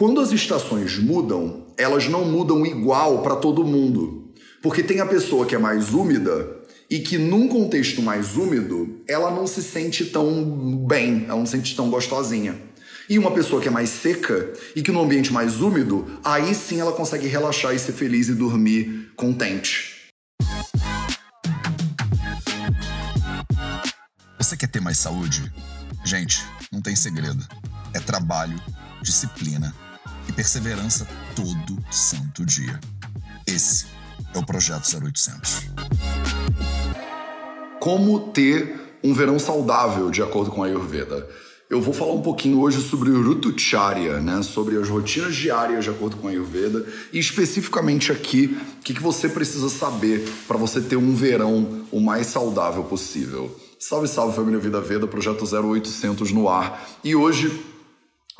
Quando as estações mudam, elas não mudam igual para todo mundo. Porque tem a pessoa que é mais úmida e que num contexto mais úmido, ela não se sente tão bem, ela não se sente tão gostosinha. E uma pessoa que é mais seca e que no ambiente mais úmido, aí sim ela consegue relaxar e ser feliz e dormir contente. Você quer ter mais saúde? Gente, não tem segredo. É trabalho, disciplina perseverança todo santo dia. Esse é o Projeto 0800. Como ter um verão saudável, de acordo com a Ayurveda? Eu vou falar um pouquinho hoje sobre o Rutucharya, né? sobre as rotinas diárias de acordo com a Ayurveda e especificamente aqui o que, que você precisa saber para você ter um verão o mais saudável possível. Salve, salve família Vida Veda, projeto 0800 no ar. E hoje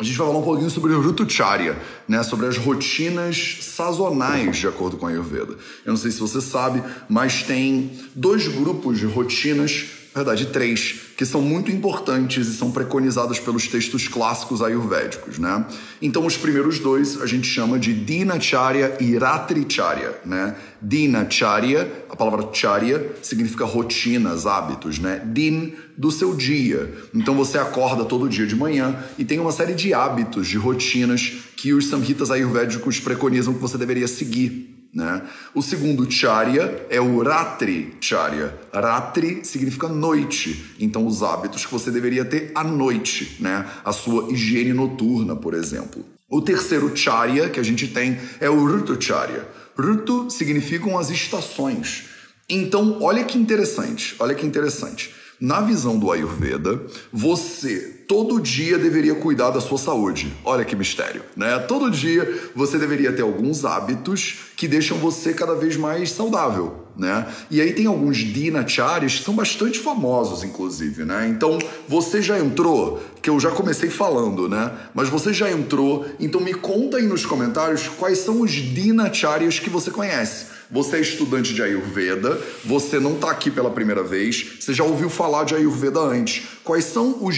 a gente vai falar um pouquinho sobre Rutucharya, né? sobre as rotinas sazonais de acordo com a Ayurveda. Eu não sei se você sabe, mas tem dois grupos de rotinas na verdade, três, que são muito importantes e são preconizadas pelos textos clássicos ayurvédicos, né? Então, os primeiros dois a gente chama de Dinacharya e Ratricharya, né? Dinacharya, a palavra charya significa rotinas, hábitos, né? Din, do seu dia. Então, você acorda todo dia de manhã e tem uma série de hábitos, de rotinas que os samhitas ayurvédicos preconizam que você deveria seguir né? O segundo charya é o ratri charya. Ratri significa noite, então os hábitos que você deveria ter à noite, né? a sua higiene noturna, por exemplo. O terceiro charya que a gente tem é o rutu charya. Rutu significam as estações. Então, olha que interessante, olha que interessante. Na visão do Ayurveda, você todo dia deveria cuidar da sua saúde. Olha que mistério, né? Todo dia você deveria ter alguns hábitos que deixam você cada vez mais saudável, né? E aí tem alguns dinacharyas que são bastante famosos, inclusive, né? Então, você já entrou, que eu já comecei falando, né? Mas você já entrou, então me conta aí nos comentários quais são os dinacharyas que você conhece. Você é estudante de Ayurveda, você não está aqui pela primeira vez, você já ouviu falar de Ayurveda antes. Quais são os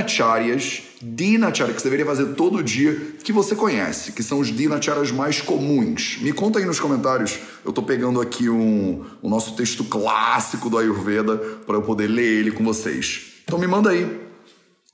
dinacharyas, dinacharya que você deveria fazer todo dia, que você conhece, que são os dinacharyas mais comuns? Me conta aí nos comentários. Eu estou pegando aqui um, o nosso texto clássico do Ayurveda para eu poder ler ele com vocês. Então me manda aí.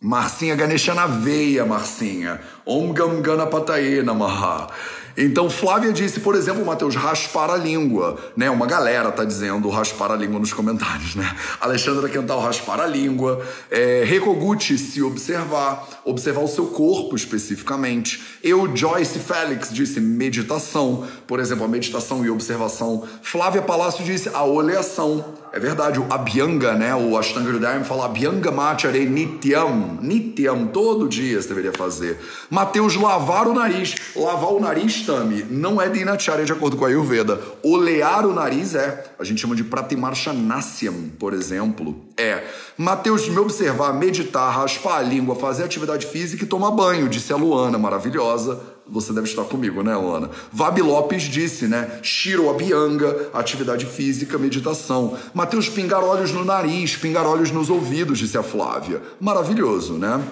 Marcinha Ganesha na veia, Marcinha. Om Gam Ganapataye Namaha. Então Flávia disse, por exemplo, Matheus, raspar a língua, né? Uma galera tá dizendo raspar a língua nos comentários, né? Alexandra Quental, raspar a língua. É, Recoguchi, se observar, observar o seu corpo especificamente. Eu, Joyce Félix, disse meditação, por exemplo, a meditação e observação. Flávia Palácio disse a oleação. É verdade, o Abhyanga, né? O Ashtanga Hridayam fala Abhyanga Machare Nityam. Nityam, todo dia você deveria fazer. Mateus, lavar o nariz. Lavar o nariz, Não é Dinacharya de acordo com a Ayurveda. Olear o nariz é. A gente chama de Pratimarshanasyan, por exemplo. É. Mateus, me observar, meditar, raspar a língua, fazer atividade física e tomar banho, disse a Luana, maravilhosa você deve estar comigo, né, Luana? Vabi Lopes disse, né? Shiro atividade física, meditação. Mateus, pingar olhos no nariz, pingar olhos nos ouvidos, disse a Flávia. Maravilhoso, né?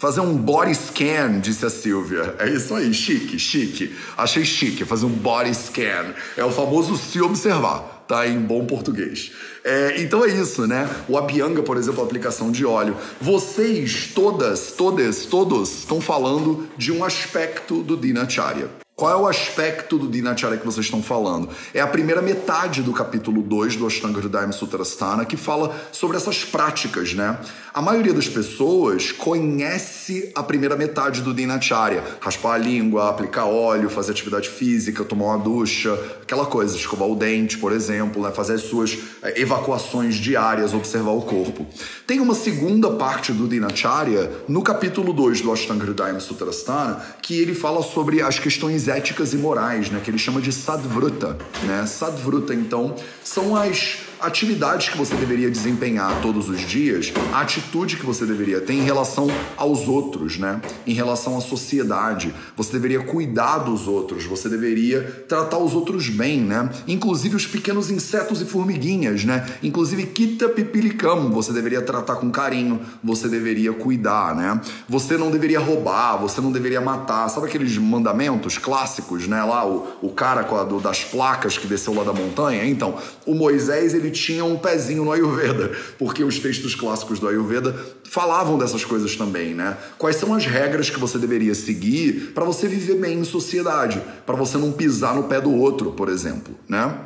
Fazer um body scan, disse a Silvia. É isso aí, chique, chique. Achei chique, fazer um body scan. É o famoso se observar tá? Em bom português. É, então é isso, né? O Abianga, por exemplo, a aplicação de óleo. Vocês, todas, todas, todos, estão falando de um aspecto do Dinacharya. Qual é o aspecto do Dinacharya que vocês estão falando? É a primeira metade do capítulo 2 do Ashtanga Hridayam Sutrasthana que fala sobre essas práticas, né? A maioria das pessoas conhece a primeira metade do Dinacharya. Raspar a língua, aplicar óleo, fazer atividade física, tomar uma ducha, aquela coisa, escovar o dente, por exemplo, né? fazer as suas é, evacuações diárias, observar o corpo. Tem uma segunda parte do Dinacharya no capítulo 2 do Ashtanga Hridayam Sutrasthana que ele fala sobre as questões éticas e morais, né? que ele chama de Sadvruta. Né? Sadvruta, então, são as atividades que você deveria desempenhar todos os dias, a atitude que você deveria ter em relação aos outros, né? Em relação à sociedade. Você deveria cuidar dos outros, você deveria tratar os outros bem, né? Inclusive os pequenos insetos e formiguinhas, né? Inclusive quita pipilicão, você deveria tratar com carinho, você deveria cuidar, né? Você não deveria roubar, você não deveria matar. Sabe aqueles mandamentos clássicos, né? Lá o, o cara a, do, das placas que desceu lá da montanha. Então, o Moisés ele tinha um pezinho no Ayurveda, porque os textos clássicos do Ayurveda falavam dessas coisas também, né? Quais são as regras que você deveria seguir para você viver bem em sociedade, para você não pisar no pé do outro, por exemplo, né?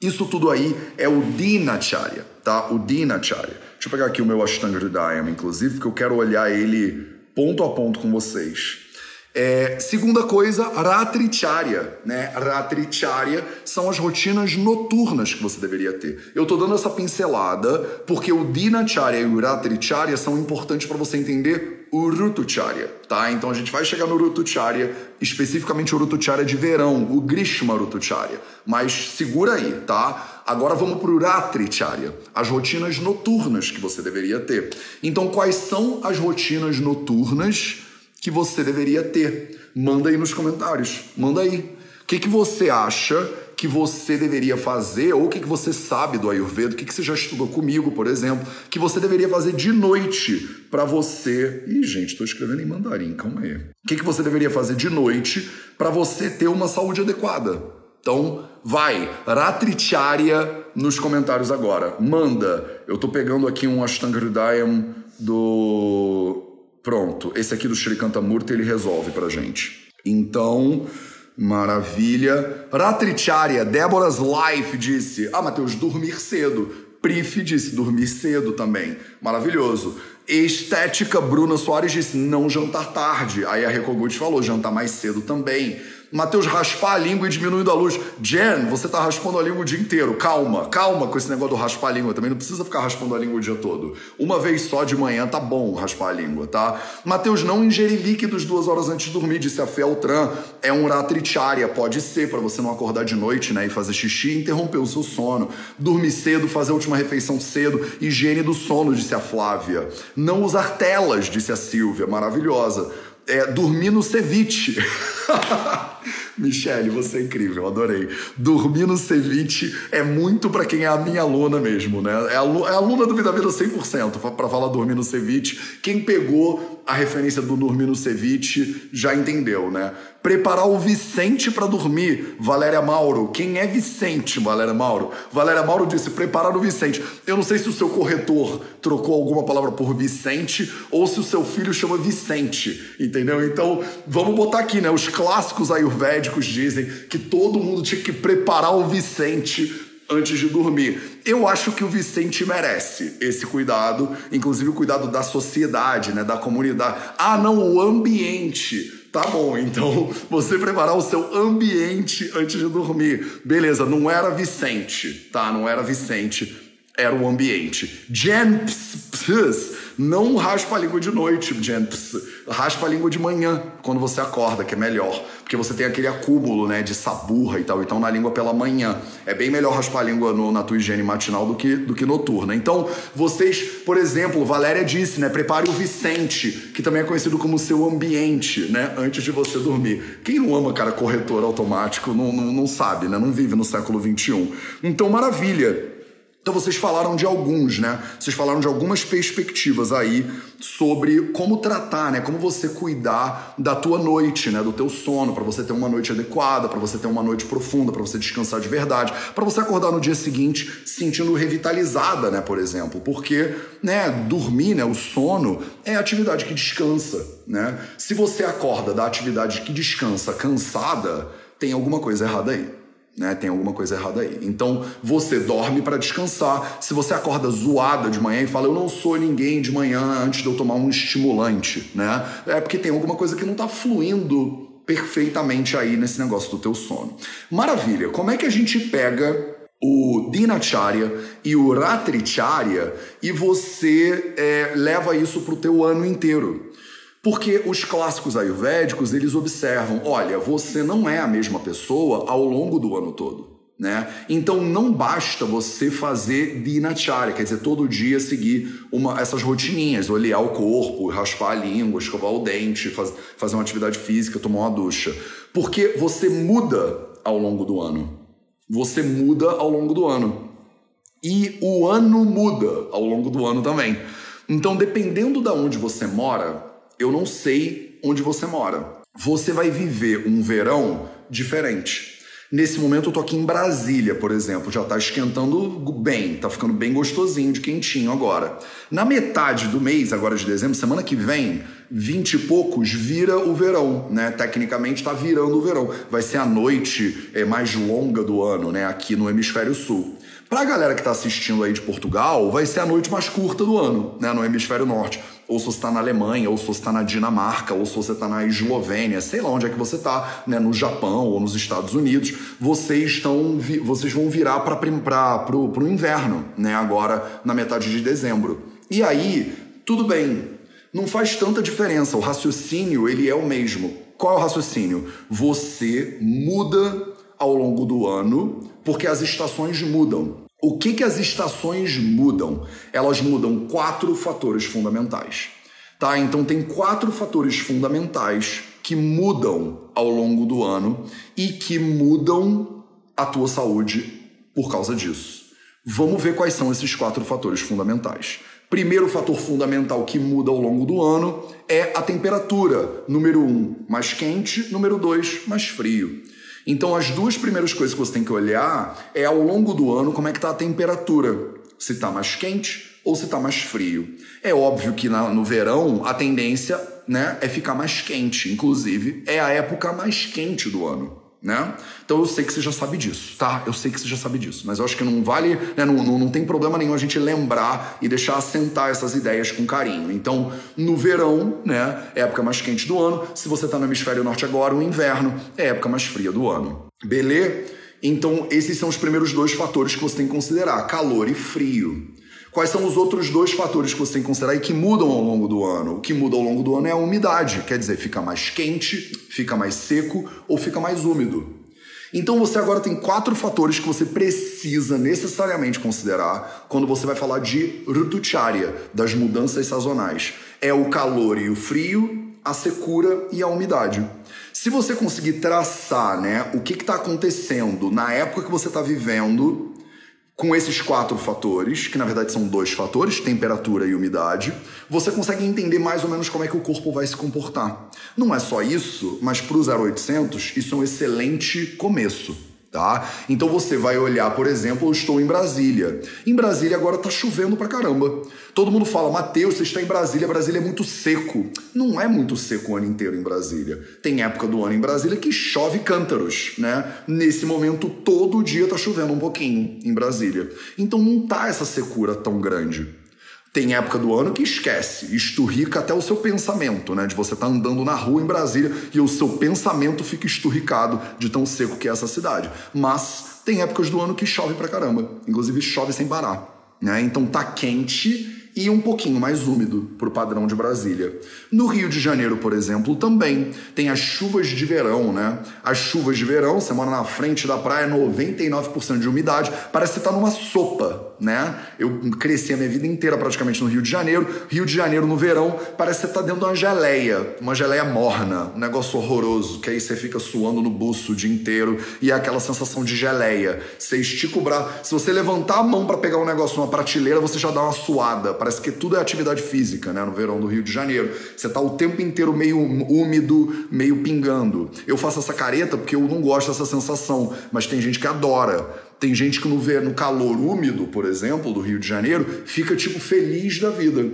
Isso tudo aí é o Dinacharya, tá? O Dinacharya. Deixa eu pegar aqui o meu Ashtanga Hridayam, inclusive, porque eu quero olhar ele ponto a ponto com vocês. É, segunda coisa, Ratricharya, né? Ratricharya são as rotinas noturnas que você deveria ter. Eu tô dando essa pincelada porque o Dinacharya e o Ratricharya são importantes para você entender o Rutucharya, tá? Então a gente vai chegar no Rutucharya, especificamente o Rutucharya de verão, o Grishma Rutucharya. Mas segura aí, tá? Agora vamos pro Ratricharya, as rotinas noturnas que você deveria ter. Então quais são as rotinas noturnas que você deveria ter? Manda aí nos comentários. Manda aí. O que, que você acha que você deveria fazer, ou o que, que você sabe do Ayurveda, o que, que você já estudou comigo, por exemplo, que você deveria fazer de noite para você. Ih, gente, estou escrevendo em mandarim, calma aí. O que, que você deveria fazer de noite para você ter uma saúde adequada? Então, vai, Ratricharya nos comentários agora. Manda. Eu tô pegando aqui um Ashtanga do Pronto, esse aqui do Shri Kantamurti ele resolve pra gente. Então, maravilha. Ratricharya, Débora's Life disse: Ah, Matheus, dormir cedo. Prif disse: dormir cedo também. Maravilhoso. Estética, Bruna Soares disse: não jantar tarde. Aí a Recogut falou: jantar mais cedo também. Matheus, raspar a língua e diminuindo a luz. Jen, você tá raspando a língua o dia inteiro. Calma, calma com esse negócio do raspar a língua. Também não precisa ficar raspando a língua o dia todo. Uma vez só de manhã tá bom raspar a língua, tá? Matheus, não ingerir líquidos duas horas antes de dormir, disse a Feltran. É um ratrichária, pode ser, para você não acordar de noite, né? E fazer xixi e interromper o seu sono. Dormir cedo, fazer a última refeição cedo. Higiene do sono, disse a Flávia. Não usar telas, disse a Silvia. Maravilhosa. É, dormir no ceviche. Michele, você é incrível, adorei. Dormir no ceviche é muito para quem é a minha aluna mesmo, né? É, alu é aluna do Vida Vida 100% para falar dormir no ceviche. Quem pegou a referência do dormir no ceviche já entendeu, né? Preparar o Vicente para dormir, Valéria Mauro. Quem é Vicente, Valéria Mauro? Valéria Mauro disse preparar o Vicente. Eu não sei se o seu corretor trocou alguma palavra por Vicente ou se o seu filho chama Vicente, entendeu? Então, vamos botar aqui, né? Os clássicos ayurvédicos dizem que todo mundo tinha que preparar o Vicente antes de dormir. Eu acho que o Vicente merece esse cuidado, inclusive o cuidado da sociedade, né, da comunidade. Ah, não, o ambiente. Tá bom, então você preparar o seu ambiente antes de dormir. Beleza, não era Vicente, tá? Não era Vicente, era o ambiente. Jen, não raspa a língua de noite, Jen, raspa a língua de manhã, quando você acorda, que é melhor. Porque você tem aquele acúmulo, né, de saburra e tal, então na língua pela manhã. É bem melhor raspar a língua no, na tua higiene matinal do que, do que noturna. Então, vocês, por exemplo, Valéria disse, né, prepare o Vicente, que também é conhecido como seu ambiente, né, antes de você dormir. Quem não ama, cara, corretor automático, não, não, não sabe, né, não vive no século XXI. Então, maravilha. Então vocês falaram de alguns, né? Vocês falaram de algumas perspectivas aí sobre como tratar, né? Como você cuidar da tua noite, né? Do teu sono, para você ter uma noite adequada, para você ter uma noite profunda, para você descansar de verdade, para você acordar no dia seguinte sentindo revitalizada, né? Por exemplo, porque, né? Dormir, né? O sono é a atividade que descansa, né? Se você acorda da atividade que descansa cansada, tem alguma coisa errada aí. Né, tem alguma coisa errada aí. Então você dorme para descansar. Se você acorda zoada de manhã e fala, eu não sou ninguém de manhã antes de eu tomar um estimulante, né? É porque tem alguma coisa que não está fluindo perfeitamente aí nesse negócio do teu sono. Maravilha. Como é que a gente pega o Dinacharya e o Ratricharya e você é, leva isso para o teu ano inteiro? Porque os clássicos ayurvédicos, eles observam, olha, você não é a mesma pessoa ao longo do ano todo. Né? Então não basta você fazer dinacharya, quer dizer, todo dia seguir uma, essas rotininhas, olhar o corpo, raspar a língua, escovar o dente, faz, fazer uma atividade física, tomar uma ducha. Porque você muda ao longo do ano. Você muda ao longo do ano. E o ano muda ao longo do ano também. Então, dependendo de onde você mora, eu não sei onde você mora. Você vai viver um verão diferente. Nesse momento eu tô aqui em Brasília, por exemplo, já tá esquentando bem, tá ficando bem gostosinho de quentinho agora. Na metade do mês, agora de dezembro, semana que vem, 20 e poucos, vira o verão, né? Tecnicamente tá virando o verão. Vai ser a noite é, mais longa do ano, né? Aqui no hemisfério sul. Pra galera que tá assistindo aí de Portugal, vai ser a noite mais curta do ano, né? No hemisfério norte ou se você está na Alemanha, ou se você está na Dinamarca, ou se você está na Eslovênia, sei lá onde é que você está, né, no Japão ou nos Estados Unidos, vocês estão, vocês vão virar para o inverno, né, agora na metade de dezembro. E aí, tudo bem, não faz tanta diferença, o raciocínio ele é o mesmo. Qual é o raciocínio? Você muda ao longo do ano porque as estações mudam. O que, que as estações mudam? Elas mudam quatro fatores fundamentais. Tá? Então tem quatro fatores fundamentais que mudam ao longo do ano e que mudam a tua saúde por causa disso. Vamos ver quais são esses quatro fatores fundamentais. Primeiro fator fundamental que muda ao longo do ano é a temperatura. Número um, mais quente. Número dois, mais frio. Então, as duas primeiras coisas que você tem que olhar é ao longo do ano como é que está a temperatura. Se está mais quente ou se está mais frio. É óbvio que na, no verão a tendência né, é ficar mais quente. Inclusive, é a época mais quente do ano né? Então eu sei que você já sabe disso, tá? Eu sei que você já sabe disso, mas eu acho que não vale, né? não, não, não tem problema nenhum a gente lembrar e deixar assentar essas ideias com carinho. Então, no verão, né, é época mais quente do ano. Se você está no hemisfério norte agora, o inverno é a época mais fria do ano. Beleza? Então, esses são os primeiros dois fatores que você tem que considerar: calor e frio. Quais são os outros dois fatores que você tem que considerar e que mudam ao longo do ano? O que muda ao longo do ano é a umidade, quer dizer, fica mais quente, fica mais seco ou fica mais úmido. Então você agora tem quatro fatores que você precisa necessariamente considerar quando você vai falar de Rutucharya, das mudanças sazonais. É o calor e o frio, a secura e a umidade. Se você conseguir traçar né, o que está acontecendo na época que você está vivendo, com esses quatro fatores, que na verdade são dois fatores, temperatura e umidade, você consegue entender mais ou menos como é que o corpo vai se comportar. Não é só isso, mas para o 0800 isso é um excelente começo. Tá? Então você vai olhar, por exemplo, eu estou em Brasília. Em Brasília agora está chovendo pra caramba. Todo mundo fala, Mateus, você está em Brasília, Brasília é muito seco. Não é muito seco o ano inteiro em Brasília. Tem época do ano em Brasília que chove cântaros, né? Nesse momento, todo dia está chovendo um pouquinho em Brasília. Então não tá essa secura tão grande. Tem época do ano que esquece, esturrica até o seu pensamento, né? De você estar tá andando na rua em Brasília e o seu pensamento fica esturricado de tão seco que é essa cidade. Mas tem épocas do ano que chove pra caramba, inclusive chove sem parar, né? Então tá quente e um pouquinho mais úmido para o padrão de Brasília. No Rio de Janeiro, por exemplo, também tem as chuvas de verão, né? As chuvas de verão, você mora na frente da praia, 99% de umidade, parece que você tá numa sopa, né? Eu cresci a minha vida inteira praticamente no Rio de Janeiro. Rio de Janeiro no verão, parece que você tá dentro de uma geleia, uma geleia morna, um negócio horroroso, que aí você fica suando no buço o dia inteiro e é aquela sensação de geleia. Você estica o braço, se você levantar a mão para pegar um negócio numa prateleira, você já dá uma suada Parece que tudo é atividade física, né? No verão do Rio de Janeiro. Você tá o tempo inteiro meio úmido, meio pingando. Eu faço essa careta porque eu não gosto dessa sensação, mas tem gente que adora. Tem gente que no, no calor úmido, por exemplo, do Rio de Janeiro, fica tipo feliz da vida.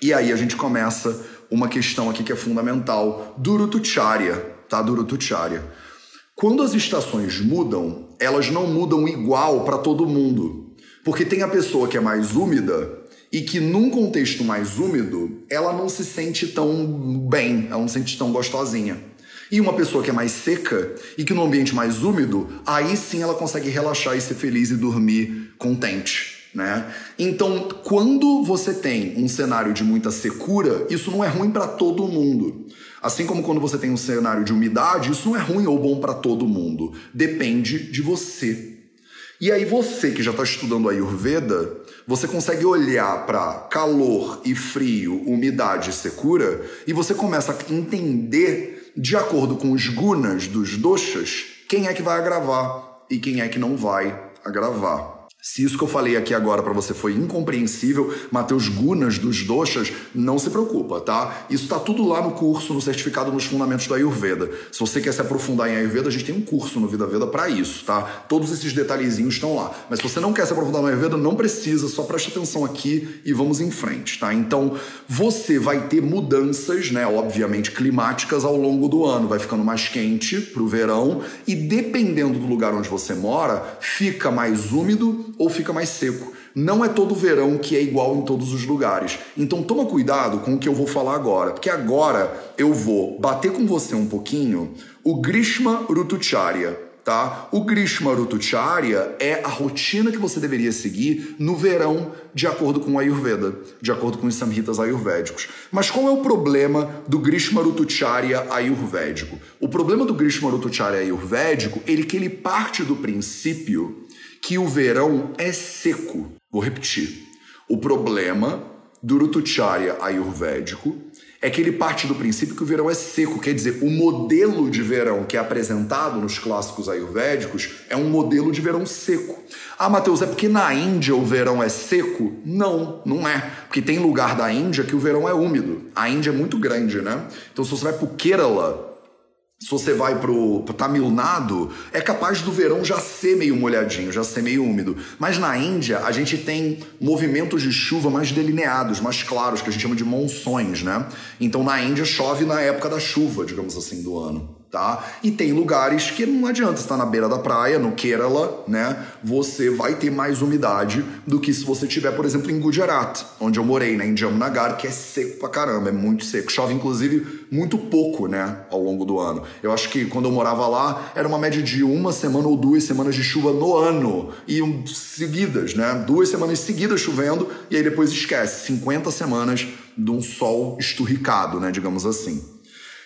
E aí a gente começa uma questão aqui que é fundamental, Durutucharya, tá? Durutucharya. Quando as estações mudam, elas não mudam igual para todo mundo. Porque tem a pessoa que é mais úmida e que num contexto mais úmido, ela não se sente tão bem, ela não se sente tão gostosinha. E uma pessoa que é mais seca e que no ambiente mais úmido, aí sim ela consegue relaxar e ser feliz e dormir contente. Né? Então, quando você tem um cenário de muita secura, isso não é ruim para todo mundo. Assim como quando você tem um cenário de umidade, isso não é ruim ou bom para todo mundo. Depende de você. E aí você que já está estudando a Ayurveda, você consegue olhar para calor e frio, umidade e secura, e você começa a entender, de acordo com os gunas dos doshas, quem é que vai agravar e quem é que não vai agravar. Se isso que eu falei aqui agora para você foi incompreensível, Mateus Gunas dos Doxas, não se preocupa, tá? Isso tá tudo lá no curso, no certificado nos fundamentos da Ayurveda. Se você quer se aprofundar em Ayurveda, a gente tem um curso no Vida Veda para isso, tá? Todos esses detalhezinhos estão lá. Mas se você não quer se aprofundar no Ayurveda, não precisa, só preste atenção aqui e vamos em frente, tá? Então, você vai ter mudanças, né, obviamente climáticas ao longo do ano, vai ficando mais quente pro verão e dependendo do lugar onde você mora, fica mais úmido ou fica mais seco. Não é todo verão que é igual em todos os lugares. Então toma cuidado com o que eu vou falar agora, porque agora eu vou bater com você um pouquinho o Grishma Rutucharya, tá? O Grishma Rutucharya é a rotina que você deveria seguir no verão, de acordo com a Ayurveda, de acordo com os samhitas ayurvédicos. Mas qual é o problema do Grishma Rutucharya ayurvédico? O problema do Grishma Rutucharya ayurvédico, ele que ele parte do princípio que o verão é seco. Vou repetir. O problema do Rutucharya ayurvédico é que ele parte do princípio que o verão é seco, quer dizer, o modelo de verão que é apresentado nos clássicos ayurvédicos é um modelo de verão seco. Ah, Matheus, é porque na Índia o verão é seco? Não, não é. Porque tem lugar da Índia que o verão é úmido. A Índia é muito grande, né? Então, se você vai para o Kerala, se você vai pro, Tamil Nadu, é capaz do verão já ser meio molhadinho, já ser meio úmido. Mas na Índia, a gente tem movimentos de chuva mais delineados, mais claros, que a gente chama de monções, né? Então na Índia chove na época da chuva, digamos assim, do ano tá? E tem lugares que não adianta estar na beira da praia, no Kerala, né? Você vai ter mais umidade do que se você estiver, por exemplo, em Gujarat, onde eu morei, né? Em Jamnagar, que é seco pra caramba, é muito seco. Chove, inclusive, muito pouco, né? Ao longo do ano. Eu acho que quando eu morava lá, era uma média de uma semana ou duas semanas de chuva no ano. E um, seguidas, né? Duas semanas seguidas chovendo, e aí depois esquece. 50 semanas de um sol esturricado, né? Digamos assim.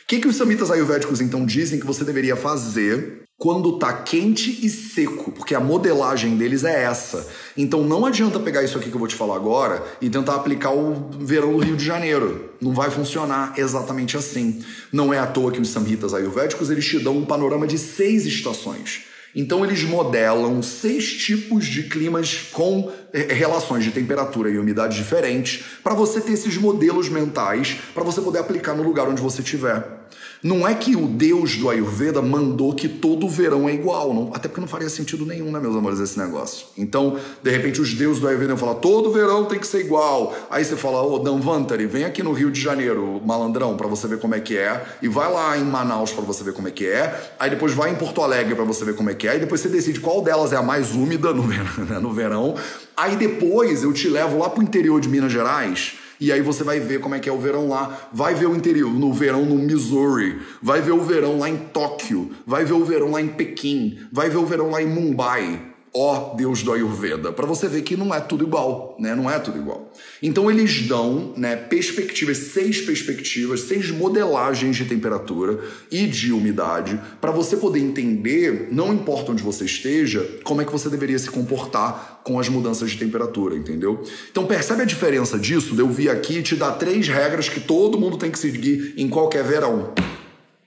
O que, que os samitas ayurvédicos então dizem que você deveria fazer quando tá quente e seco? Porque a modelagem deles é essa. Então não adianta pegar isso aqui que eu vou te falar agora e tentar aplicar o verão do Rio de Janeiro. Não vai funcionar exatamente assim. Não é à toa que os samhitas ayurvédicos eles te dão um panorama de seis estações. Então eles modelam seis tipos de climas com eh, relações de temperatura e umidade diferentes para você ter esses modelos mentais para você poder aplicar no lugar onde você estiver. Não é que o Deus do Ayurveda mandou que todo verão é igual, não, até porque não faria sentido nenhum, né, meus amores, esse negócio. Então, de repente, os deuses do Ayurveda falam, todo verão tem que ser igual. Aí você fala, ô, oh, Danvantari, vem aqui no Rio de Janeiro, malandrão, para você ver como é que é, e vai lá em Manaus para você ver como é que é, aí depois vai em Porto Alegre para você ver como é que é, e depois você decide qual delas é a mais úmida no verão, né, no verão. Aí depois eu te levo lá pro interior de Minas Gerais, e aí você vai ver como é que é o verão lá. Vai ver o interior, no verão no Missouri. Vai ver o verão lá em Tóquio. Vai ver o verão lá em Pequim. Vai ver o verão lá em Mumbai ó Deus do Ayurveda, para você ver que não é tudo igual, né? Não é tudo igual. Então eles dão, né, perspectivas, seis perspectivas, seis modelagens de temperatura e de umidade para você poder entender, não importa onde você esteja, como é que você deveria se comportar com as mudanças de temperatura, entendeu? Então percebe a diferença disso? Eu vir aqui te dar três regras que todo mundo tem que seguir em qualquer verão.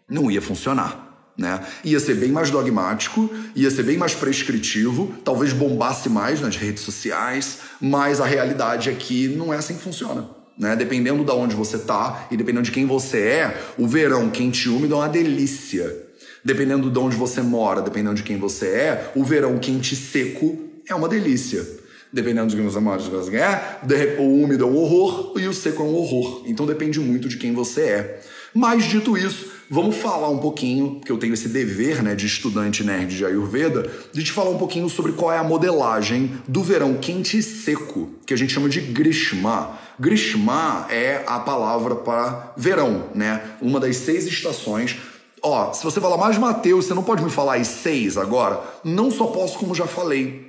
Não ia funcionar. Né? Ia ser bem mais dogmático, ia ser bem mais prescritivo, talvez bombasse mais nas redes sociais, mas a realidade é que não é assim que funciona. Né? Dependendo de onde você tá e dependendo de quem você é, o verão quente e úmido é uma delícia. Dependendo de onde você mora, dependendo de quem você é, o verão quente e seco é uma delícia. Dependendo de quem você mora, de você é, o úmido é um horror e o seco é um horror. Então depende muito de quem você é. Mas dito isso, vamos falar um pouquinho, porque eu tenho esse dever né, de estudante nerd de Ayurveda, de te falar um pouquinho sobre qual é a modelagem do verão quente e seco, que a gente chama de Grishma. Grishma é a palavra para verão, né? Uma das seis estações. Ó, se você falar mais Mateus, você não pode me falar as seis agora? Não só posso, como já falei.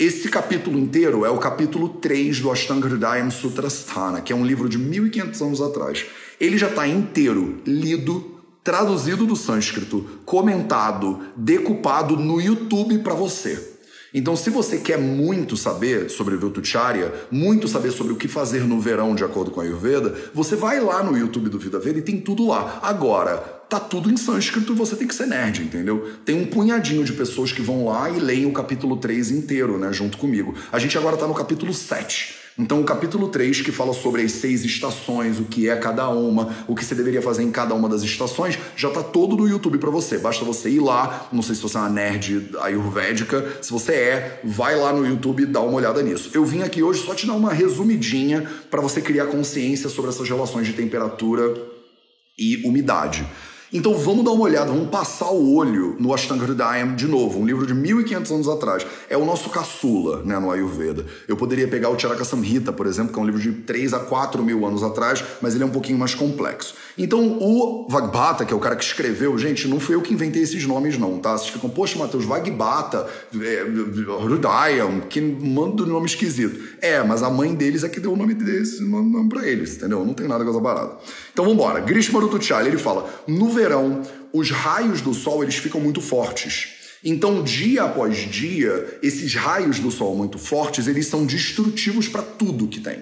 Esse capítulo inteiro é o capítulo 3 do Ashtanga Hridayam Sutrasthana, que é um livro de 1500 anos atrás. Ele já está inteiro, lido, traduzido do sânscrito, comentado, decupado no YouTube para você. Então, se você quer muito saber sobre Viltucharya, muito saber sobre o que fazer no verão de acordo com a Ayurveda, você vai lá no YouTube do Vida Veda e tem tudo lá. Agora, tá tudo em sânscrito e você tem que ser nerd, entendeu? Tem um punhadinho de pessoas que vão lá e leem o capítulo 3 inteiro, né, junto comigo. A gente agora tá no capítulo 7. Então, o capítulo 3, que fala sobre as seis estações, o que é cada uma, o que você deveria fazer em cada uma das estações, já tá todo no YouTube para você. Basta você ir lá, não sei se você é uma nerd ayurvédica, se você é, vai lá no YouTube e dá uma olhada nisso. Eu vim aqui hoje só te dar uma resumidinha para você criar consciência sobre essas relações de temperatura e umidade. Então vamos dar uma olhada, vamos passar o olho no Ashtanga Hridayam de novo, um livro de 1500 anos atrás. É o nosso caçula, né, no Ayurveda. Eu poderia pegar o Charaka Samhita, por exemplo, que é um livro de 3 a 4 mil anos atrás, mas ele é um pouquinho mais complexo. Então o Vagbata, que é o cara que escreveu, gente, não fui eu que inventei esses nomes não, tá? Vocês ficam, poxa, Matheus, Vagbata, é, Hridayam, que manda um nome esquisito. É, mas a mãe deles é que deu o nome desse nome pra eles, entendeu? Não tem nada com essa parada. Então vamos embora. Grishma Rutuchali, ele fala, no verão, os raios do sol eles ficam muito fortes. Então, dia após dia, esses raios do sol muito fortes, eles são destrutivos para tudo que tem.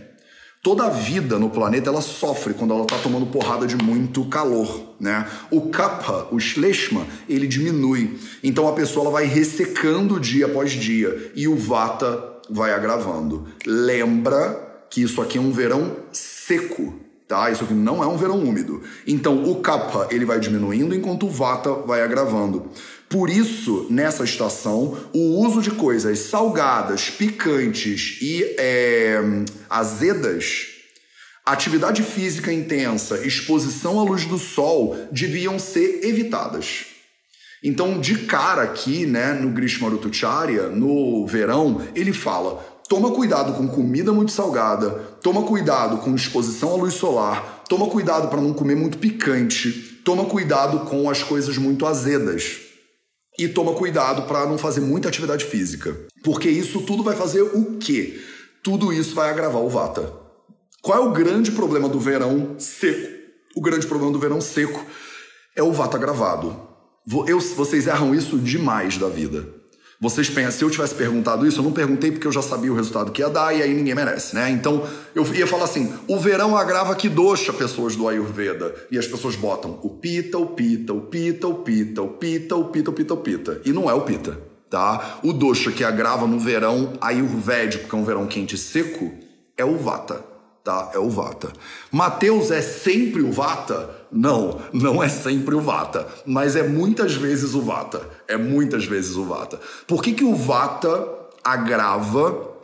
Toda a vida no planeta ela sofre quando ela está tomando porrada de muito calor, né? O kapha, o shleshma, ele diminui. Então a pessoa ela vai ressecando dia após dia e o vata vai agravando. Lembra que isso aqui é um verão seco, tá? Isso aqui não é um verão úmido. Então o kapha ele vai diminuindo enquanto o vata vai agravando. Por isso, nessa estação, o uso de coisas salgadas, picantes e é, azedas, atividade física intensa, exposição à luz do sol deviam ser evitadas. Então, de cara aqui, né, no Grishma Rutucharya, no verão, ele fala: toma cuidado com comida muito salgada, toma cuidado com exposição à luz solar, toma cuidado para não comer muito picante, toma cuidado com as coisas muito azedas. E toma cuidado para não fazer muita atividade física. Porque isso tudo vai fazer o quê? Tudo isso vai agravar o vata. Qual é o grande problema do verão seco? O grande problema do verão seco é o vata agravado. Eu, vocês erram isso demais da vida. Vocês pensam, se eu tivesse perguntado isso, eu não perguntei porque eu já sabia o resultado que ia dar e aí ninguém merece, né? Então eu ia falar assim: o verão agrava que doxa pessoas do Ayurveda. E as pessoas botam o pita, o pita, o pita, o pita, o pita, o pita, o pita, o pita. E não é o pita, tá? O doxa que agrava no verão ayurvédico, que é um verão quente e seco, é o vata, tá? É o vata. Mateus é sempre o vata? Não, não é sempre o Vata, mas é muitas vezes o Vata. É muitas vezes o Vata. Por que, que o Vata agrava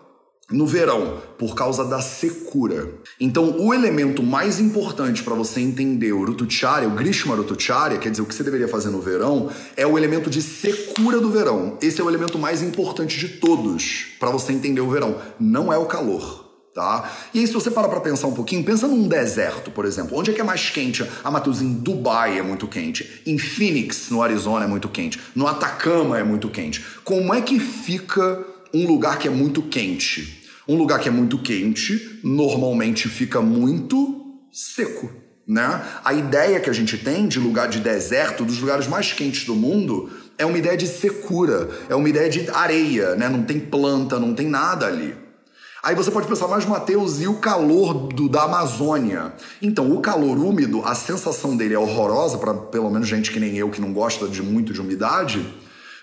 no verão? Por causa da secura. Então, o elemento mais importante para você entender o Rutucharya, o Grishma Rutucharya, quer dizer, o que você deveria fazer no verão, é o elemento de secura do verão. Esse é o elemento mais importante de todos para você entender o verão. Não é o calor. Tá? E aí, se você parar para pensar um pouquinho, pensa num deserto, por exemplo. Onde é que é mais quente? Ah, Matheus, em Dubai é muito quente. Em Phoenix, no Arizona, é muito quente. No Atacama é muito quente. Como é que fica um lugar que é muito quente? Um lugar que é muito quente normalmente fica muito seco. Né? A ideia que a gente tem de lugar de deserto, dos lugares mais quentes do mundo, é uma ideia de secura, é uma ideia de areia, né? não tem planta, não tem nada ali. Aí você pode pensar, mas Mateus, e o calor do, da Amazônia? Então, o calor úmido, a sensação dele é horrorosa, para pelo menos gente que nem eu, que não gosta de muito de umidade,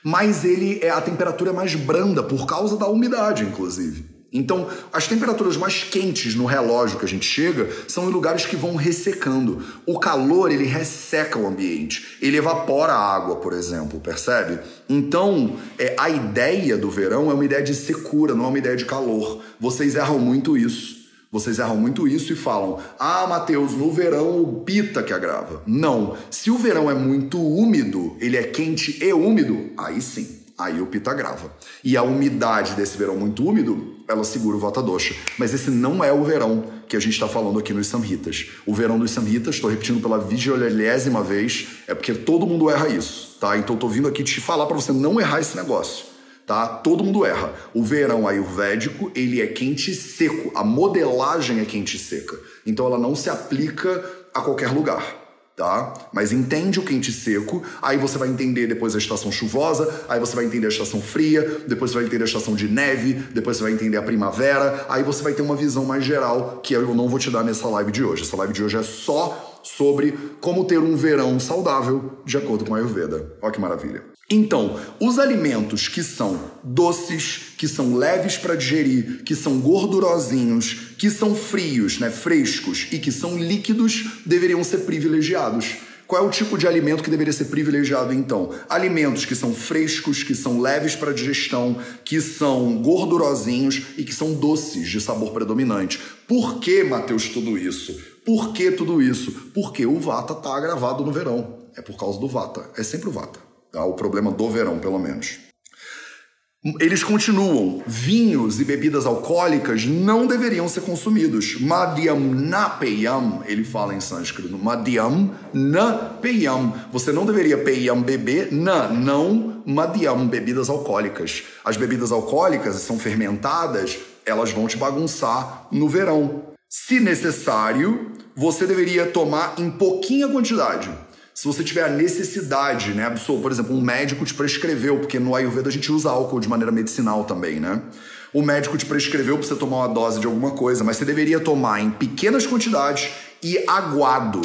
mas ele é a temperatura é mais branda por causa da umidade, inclusive. Então, as temperaturas mais quentes no relógio que a gente chega são em lugares que vão ressecando. O calor, ele resseca o ambiente. Ele evapora a água, por exemplo, percebe? Então, é, a ideia do verão é uma ideia de secura, não é uma ideia de calor. Vocês erram muito isso. Vocês erram muito isso e falam: Ah, Mateus, no verão o pita que agrava. Não. Se o verão é muito úmido, ele é quente e úmido, aí sim. Aí o pita agrava. E a umidade desse verão muito úmido ela segura o Vata Dosha. Mas esse não é o verão que a gente está falando aqui nos Samhitas. O verão dos Samhitas, estou repetindo pela vigilésima vez, é porque todo mundo erra isso, tá? Então estou vindo aqui te falar para você não errar esse negócio, tá? Todo mundo erra. O verão ayurvédico, ele é quente e seco. A modelagem é quente e seca. Então ela não se aplica a qualquer lugar. Tá? Mas entende o quente seco, aí você vai entender depois a estação chuvosa, aí você vai entender a estação fria, depois você vai entender a estação de neve, depois você vai entender a primavera, aí você vai ter uma visão mais geral que eu não vou te dar nessa live de hoje. Essa live de hoje é só sobre como ter um verão saudável de acordo com a Ayurveda. Olha que maravilha. Então, os alimentos que são doces, que são leves para digerir, que são gordurosinhos, que são frios, né, frescos e que são líquidos deveriam ser privilegiados. Qual é o tipo de alimento que deveria ser privilegiado então? Alimentos que são frescos, que são leves para digestão, que são gordurosinhos e que são doces de sabor predominante. Por que, Mateus, tudo isso? Por que tudo isso? Porque o Vata está agravado no verão. É por causa do Vata. É sempre o Vata. O problema do verão, pelo menos. Eles continuam. Vinhos e bebidas alcoólicas não deveriam ser consumidos. Madhyam na peyam, ele fala em sânscrito. Madhyam na peyam. Você não deveria peyam beber, na, não madhyam, bebidas alcoólicas. As bebidas alcoólicas são fermentadas, elas vão te bagunçar no verão. Se necessário, você deveria tomar em pouquinha quantidade se você tiver a necessidade, né, por exemplo, um médico te prescreveu, porque no Ayurveda a gente usa álcool de maneira medicinal também, né? O médico te prescreveu para você tomar uma dose de alguma coisa, mas você deveria tomar em pequenas quantidades e aguado.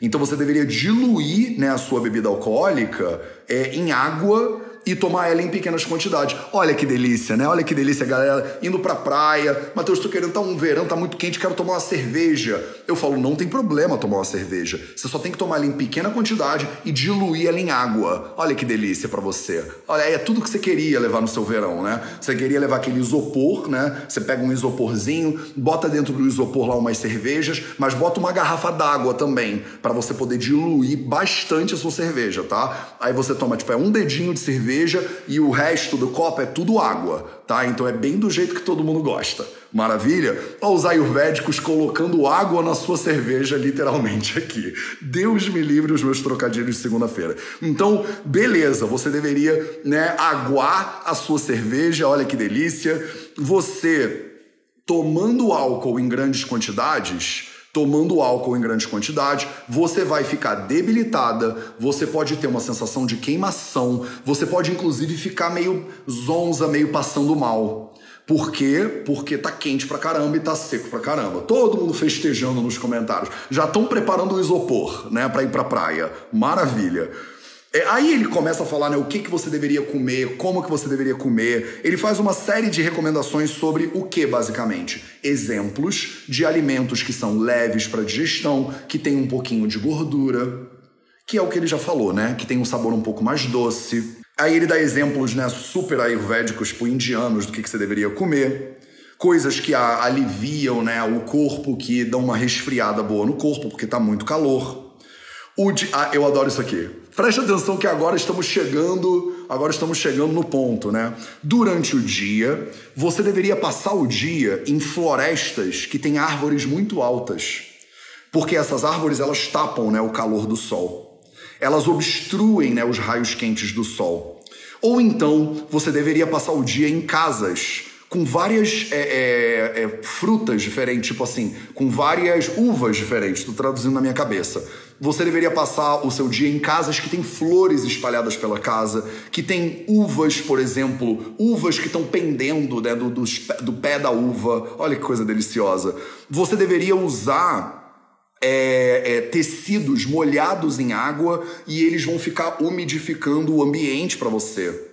Então você deveria diluir né, a sua bebida alcoólica é, em água e tomar ela em pequenas quantidades. Olha que delícia, né? Olha que delícia, galera, indo pra praia. Matheus, tô querendo tá um verão, tá muito quente, quero tomar uma cerveja. Eu falo, não tem problema tomar uma cerveja. Você só tem que tomar ela em pequena quantidade e diluir ela em água. Olha que delícia para você. Olha, é tudo que você queria levar no seu verão, né? Você queria levar aquele isopor, né? Você pega um isoporzinho, bota dentro do isopor lá umas cervejas, mas bota uma garrafa d'água também, para você poder diluir bastante a sua cerveja, tá? Aí você toma, tipo, é um dedinho de cerveja cerveja e o resto do copo é tudo água, tá? Então é bem do jeito que todo mundo gosta. Maravilha? Olha os ayurvédicos colocando água na sua cerveja, literalmente aqui. Deus me livre os meus trocadilhos de segunda-feira. Então, beleza, você deveria, né, aguar a sua cerveja, olha que delícia. Você tomando álcool em grandes quantidades, tomando álcool em grande quantidade, você vai ficar debilitada, você pode ter uma sensação de queimação, você pode inclusive ficar meio zonza, meio passando mal. Por quê? Porque tá quente pra caramba e tá seco pra caramba. Todo mundo festejando nos comentários. Já estão preparando o isopor, né, para ir pra praia. Maravilha. É, aí ele começa a falar né, o que, que você deveria comer, como que você deveria comer. Ele faz uma série de recomendações sobre o que, basicamente? Exemplos de alimentos que são leves para digestão, que tem um pouquinho de gordura, que é o que ele já falou, né? Que tem um sabor um pouco mais doce. Aí ele dá exemplos né, super ayurvédicos, tipo indianos, do que, que você deveria comer. Coisas que aliviam né, o corpo, que dão uma resfriada boa no corpo, porque tá muito calor. O di... ah, eu adoro isso aqui. Preste atenção que agora estamos chegando, agora estamos chegando no ponto, né? Durante o dia, você deveria passar o dia em florestas que têm árvores muito altas, porque essas árvores elas tapam, né, o calor do sol. Elas obstruem, né, os raios quentes do sol. Ou então, você deveria passar o dia em casas com várias é, é, é, frutas diferentes, tipo assim, com várias uvas diferentes. Estou traduzindo na minha cabeça você deveria passar o seu dia em casas que tem flores espalhadas pela casa, que tem uvas, por exemplo, uvas que estão pendendo né, do, do, do pé da uva. Olha que coisa deliciosa. Você deveria usar é, é, tecidos molhados em água e eles vão ficar umidificando o ambiente para você.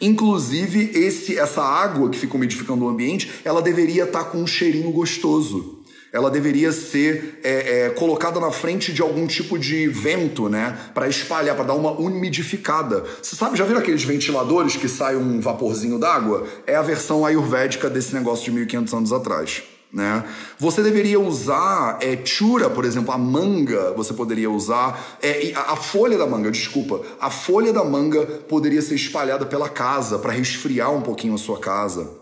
Inclusive, esse, essa água que fica umidificando o ambiente, ela deveria estar tá com um cheirinho gostoso ela deveria ser é, é, colocada na frente de algum tipo de vento, né? Para espalhar, para dar uma umidificada. Você sabe, já viram aqueles ventiladores que sai um vaporzinho d'água? É a versão ayurvédica desse negócio de 1500 anos atrás. Né? Você deveria usar é, chura, por exemplo, a manga, você poderia usar. É, a, a, folha da manga, desculpa. A folha da manga poderia ser espalhada pela casa para resfriar um pouquinho a sua casa.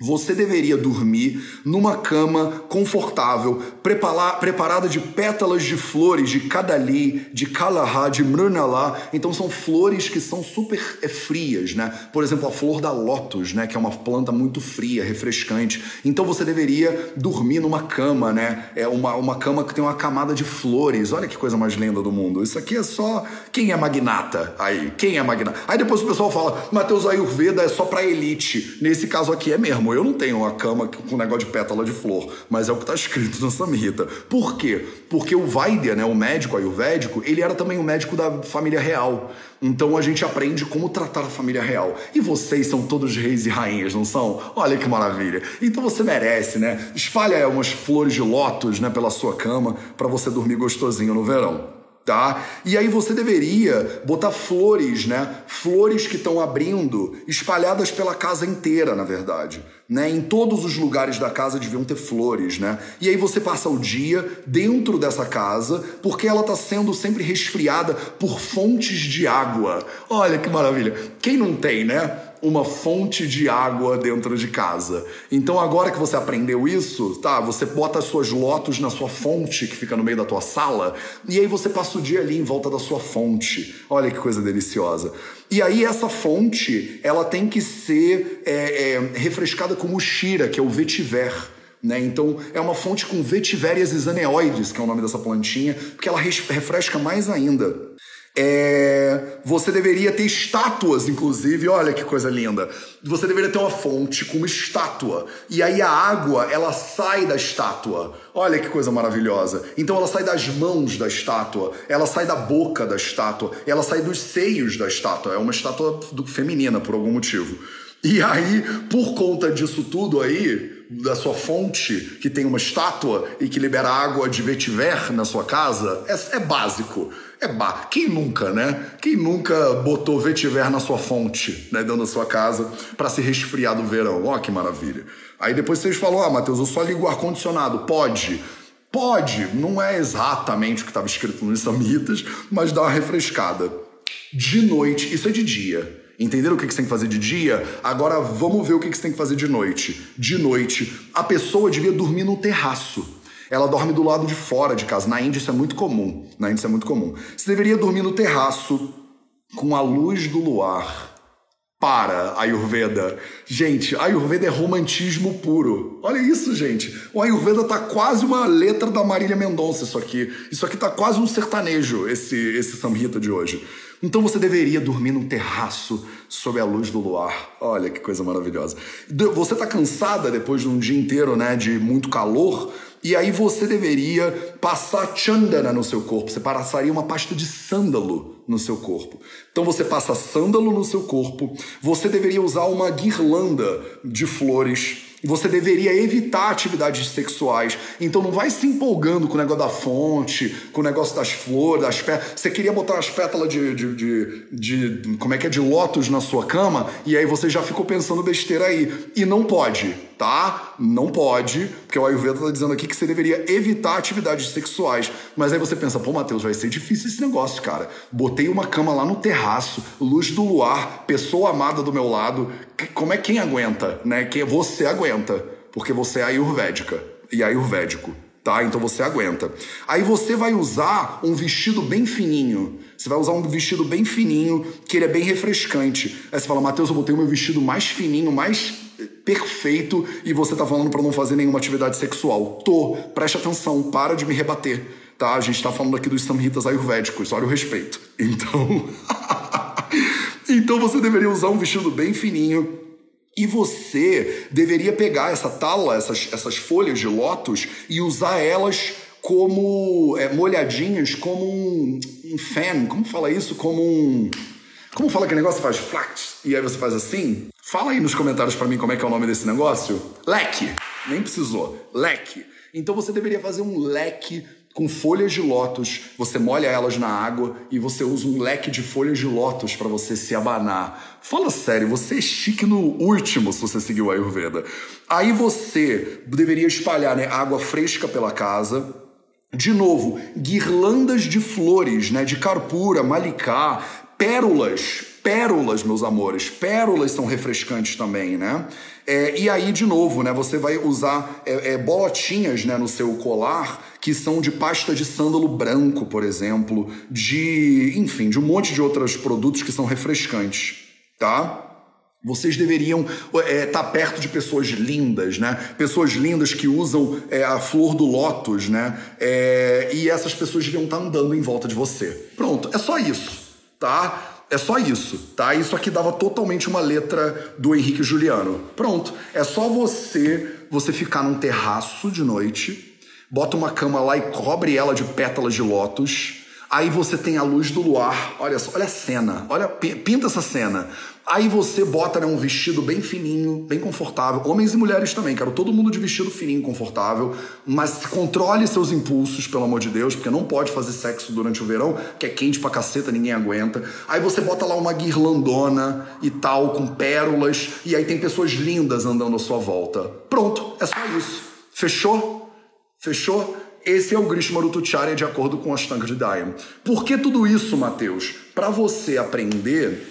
Você deveria dormir numa cama confortável, preparada de pétalas de flores de Kadali, de Kalahá, de Mrunalá. Então são flores que são super é, frias, né? Por exemplo, a flor da lótus, né? Que é uma planta muito fria, refrescante. Então você deveria dormir numa cama, né? É uma, uma cama que tem uma camada de flores. Olha que coisa mais linda do mundo. Isso aqui é só quem é magnata aí. Quem é magnata? Aí depois o pessoal fala, Mateus Ayurveda é só pra elite. Nesse caso aqui é mesmo eu não tenho uma cama com um negócio de pétala de flor, mas é o que está escrito na Samhita. Por quê? Porque o Vaidya, né, o médico ayurvédico, ele era também o médico da família real. Então a gente aprende como tratar a família real. E vocês são todos reis e rainhas, não são? Olha que maravilha. Então você merece, né? Espalha umas flores de lótus, né, pela sua cama para você dormir gostosinho no verão tá? E aí você deveria botar flores, né? Flores que estão abrindo, espalhadas pela casa inteira, na verdade. Né? Em todos os lugares da casa deviam ter flores, né? E aí você passa o dia dentro dessa casa, porque ela está sendo sempre resfriada por fontes de água. Olha que maravilha. Quem não tem, né? Uma fonte de água dentro de casa. Então agora que você aprendeu isso, tá, você bota as suas lotos na sua fonte que fica no meio da tua sala, e aí você passa o dia ali em volta da sua fonte. Olha que coisa deliciosa. E aí essa fonte, ela tem que ser é, é, refrescada com o shira, que é o vetiver. Né? Então, é uma fonte com vetivérias isaneoides, que é o nome dessa plantinha, porque ela refresca mais ainda. É, você deveria ter estátuas, inclusive, olha que coisa linda. Você deveria ter uma fonte com uma estátua. E aí a água, ela sai da estátua. Olha que coisa maravilhosa. Então ela sai das mãos da estátua, ela sai da boca da estátua, ela sai dos seios da estátua. É uma estátua feminina, por algum motivo. E aí, por conta disso tudo aí, da sua fonte, que tem uma estátua e que libera água de vetiver na sua casa, é, é básico. É bar. Quem nunca, né? Quem nunca botou vetiver na sua fonte, né, dentro da sua casa, para se resfriar do verão? Ó, que maravilha. Aí depois vocês falam, ah, Matheus, eu só ligo o ar-condicionado. Pode. Pode. Não é exatamente o que estava escrito nos Samitas, mas dá uma refrescada. De noite, isso é de dia. Entenderam o que você tem que fazer de dia? Agora vamos ver o que você tem que fazer de noite. De noite, a pessoa devia dormir no terraço ela dorme do lado de fora de casa. Na Índia isso é muito comum. Na Índia isso é muito comum. Você deveria dormir no terraço com a luz do luar. Para Ayurveda. Gente, Ayurveda é romantismo puro. Olha isso, gente. O Ayurveda tá quase uma letra da Marília Mendonça, isso aqui. Isso aqui tá quase um sertanejo, esse, esse Samhita de hoje. Então você deveria dormir num terraço sob a luz do luar. Olha que coisa maravilhosa. Você tá cansada depois de um dia inteiro, né, de muito calor? E aí você deveria passar chandana no seu corpo. Você passaria uma pasta de sândalo no seu corpo. Então você passa sândalo no seu corpo. Você deveria usar uma guirlanda de flores você deveria evitar atividades sexuais. Então não vai se empolgando com o negócio da fonte, com o negócio das flores, das pétalas. Você queria botar umas pétalas de, de, de, de, Como é que é? De lótus na sua cama, e aí você já ficou pensando besteira aí. E não pode, tá? Não pode, porque o Ayurveda está dizendo aqui que você deveria evitar atividades sexuais. Mas aí você pensa, pô, Matheus, vai ser difícil esse negócio, cara. Botei uma cama lá no terraço, luz do luar, pessoa amada do meu lado. Como é quem aguenta, né? Quem você aguenta, porque você é ayurvédica e ayurvédico, tá? Então você aguenta. Aí você vai usar um vestido bem fininho. Você vai usar um vestido bem fininho, que ele é bem refrescante. Aí você fala, Matheus, eu botei o meu vestido mais fininho, mais perfeito, e você tá falando para não fazer nenhuma atividade sexual. Tô, preste atenção, para de me rebater. Tá? A gente tá falando aqui dos samhitas ayurvédicos, olha o respeito. Então. Então você deveria usar um vestido bem fininho. E você deveria pegar essa tala, essas, essas folhas de lótus, e usar elas como é, molhadinhas, como um, um fan. Como fala isso? Como um. Como fala que negócio faz flat e aí você faz assim? Fala aí nos comentários para mim como é que é o nome desse negócio. Leque. Nem precisou. Leque. Então você deveria fazer um leque com folhas de lótus, você molha elas na água e você usa um leque de folhas de lótus para você se abanar. Fala sério, você é chique no último se você seguir o Ayurveda. Aí você deveria espalhar né, água fresca pela casa, de novo, guirlandas de flores, né, de carpura, malicá, pérolas, pérolas, meus amores, pérolas são refrescantes também, né? É, e aí, de novo, né, você vai usar é, é, bolotinhas né, no seu colar que são de pasta de sândalo branco, por exemplo, de, enfim, de um monte de outros produtos que são refrescantes, tá? Vocês deveriam estar é, tá perto de pessoas lindas, né? Pessoas lindas que usam é, a flor do lótus, né? É, e essas pessoas deviam estar tá andando em volta de você. Pronto, é só isso, tá? É só isso, tá? Isso aqui dava totalmente uma letra do Henrique Juliano. Pronto, é só você você ficar num terraço de noite, bota uma cama lá e cobre ela de pétalas de lótus. Aí você tem a luz do luar. Olha olha a cena. Olha, pinta essa cena. Aí você bota né, um vestido bem fininho, bem confortável. Homens e mulheres também, quero todo mundo de vestido fininho, confortável. Mas controle seus impulsos, pelo amor de Deus, porque não pode fazer sexo durante o verão, que é quente pra caceta, ninguém aguenta. Aí você bota lá uma guirlandona e tal, com pérolas, e aí tem pessoas lindas andando à sua volta. Pronto, é só isso. Fechou? Fechou? Esse é o Grishma Rutucharya de acordo com Ashtanga de Dayam. Por que tudo isso, Mateus? Para você aprender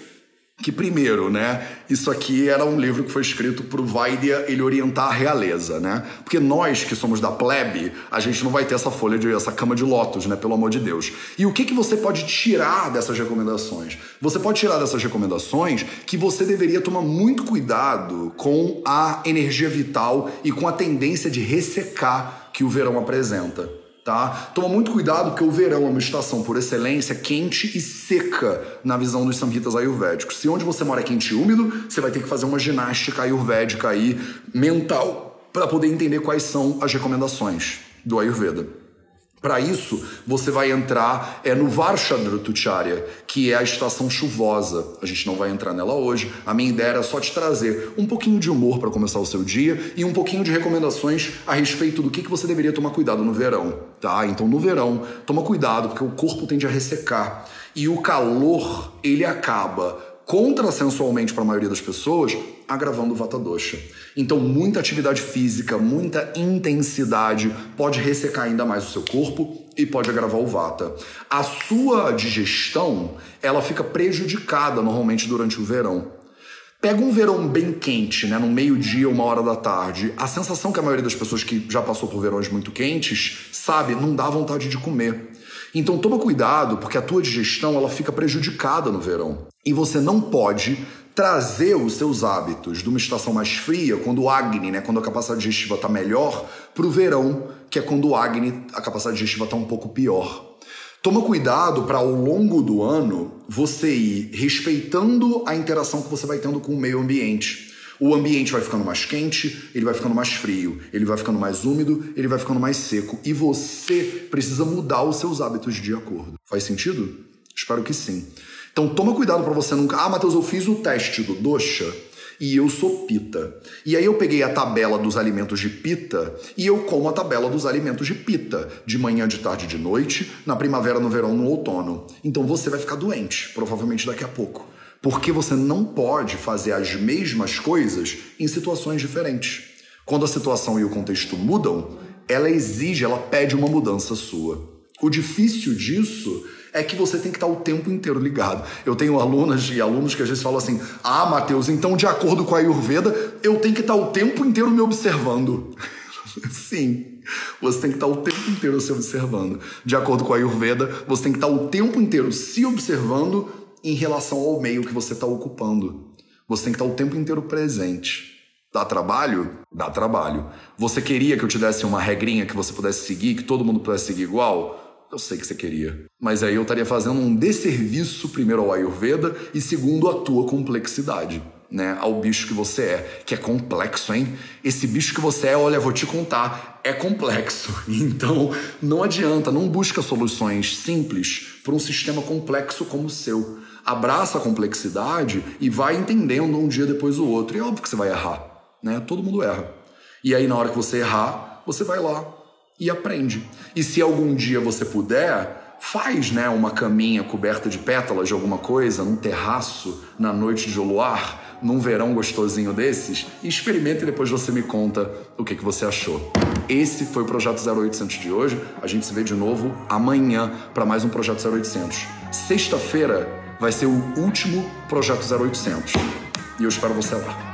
que primeiro, né, isso aqui era um livro que foi escrito para o Vaidya ele orientar a realeza, né? Porque nós que somos da plebe, a gente não vai ter essa folha de essa cama de lótus, né, pelo amor de Deus. E o que que você pode tirar dessas recomendações? Você pode tirar dessas recomendações que você deveria tomar muito cuidado com a energia vital e com a tendência de ressecar que o verão apresenta tá? Toma muito cuidado porque o verão é uma estação por excelência quente e seca na visão dos samhitas ayurvédicos. Se onde você mora é quente e úmido, você vai ter que fazer uma ginástica ayurvédica aí mental para poder entender quais são as recomendações do Ayurveda. Para isso, você vai entrar é no Varshadrutucharya, que é a estação chuvosa. A gente não vai entrar nela hoje. A minha ideia era só te trazer um pouquinho de humor para começar o seu dia e um pouquinho de recomendações a respeito do que, que você deveria tomar cuidado no verão, tá? Então, no verão, toma cuidado porque o corpo tende a ressecar e o calor ele acaba contrasensualmente para a maioria das pessoas, agravando o Vata Dosha. Então, muita atividade física, muita intensidade pode ressecar ainda mais o seu corpo e pode agravar o Vata. A sua digestão, ela fica prejudicada normalmente durante o verão. Pega um verão bem quente, né, no meio-dia, uma hora da tarde. A sensação que a maioria das pessoas que já passou por verões muito quentes sabe, não dá vontade de comer. Então toma cuidado, porque a tua digestão ela fica prejudicada no verão. E você não pode trazer os seus hábitos de uma estação mais fria, quando o Agni, né, quando a capacidade digestiva está melhor, para o verão, que é quando o Agni, a capacidade digestiva está um pouco pior. Toma cuidado para ao longo do ano você ir respeitando a interação que você vai tendo com o meio ambiente. O ambiente vai ficando mais quente, ele vai ficando mais frio, ele vai ficando mais úmido, ele vai ficando mais seco. E você precisa mudar os seus hábitos de acordo. Faz sentido? Espero que sim. Então toma cuidado para você nunca. Ah, Matheus, eu fiz o teste do dosha e eu sou pita. E aí eu peguei a tabela dos alimentos de pita e eu como a tabela dos alimentos de pita, de manhã, de tarde, de noite, na primavera, no verão, no outono. Então você vai ficar doente, provavelmente daqui a pouco. Porque você não pode fazer as mesmas coisas em situações diferentes. Quando a situação e o contexto mudam, ela exige, ela pede uma mudança sua. O difícil disso é que você tem que estar o tempo inteiro ligado. Eu tenho alunas e alunos que às vezes falam assim: Ah, Matheus, então de acordo com a Ayurveda, eu tenho que estar o tempo inteiro me observando. Sim, você tem que estar o tempo inteiro se observando. De acordo com a Ayurveda, você tem que estar o tempo inteiro se observando em relação ao meio que você está ocupando. Você tem que estar o tempo inteiro presente. Dá trabalho? Dá trabalho. Você queria que eu te desse uma regrinha que você pudesse seguir, que todo mundo pudesse seguir igual? Eu sei que você queria. Mas aí eu estaria fazendo um desserviço, primeiro, ao Ayurveda e, segundo, à tua complexidade. Né, ao bicho que você é, que é complexo, hein? Esse bicho que você é, olha, vou te contar, é complexo. Então, não adianta, não busca soluções simples para um sistema complexo como o seu abraça a complexidade e vai entendendo um dia depois o outro. E é óbvio que você vai errar, né? Todo mundo erra. E aí, na hora que você errar, você vai lá e aprende. E se algum dia você puder, faz né, uma caminha coberta de pétalas de alguma coisa, num terraço, na noite de luar, num verão gostosinho desses, e experimenta e depois você me conta o que, que você achou. Esse foi o Projeto 0800 de hoje. A gente se vê de novo amanhã para mais um Projeto 0800. Sexta-feira vai ser o último Projeto 0800. E eu espero você lá.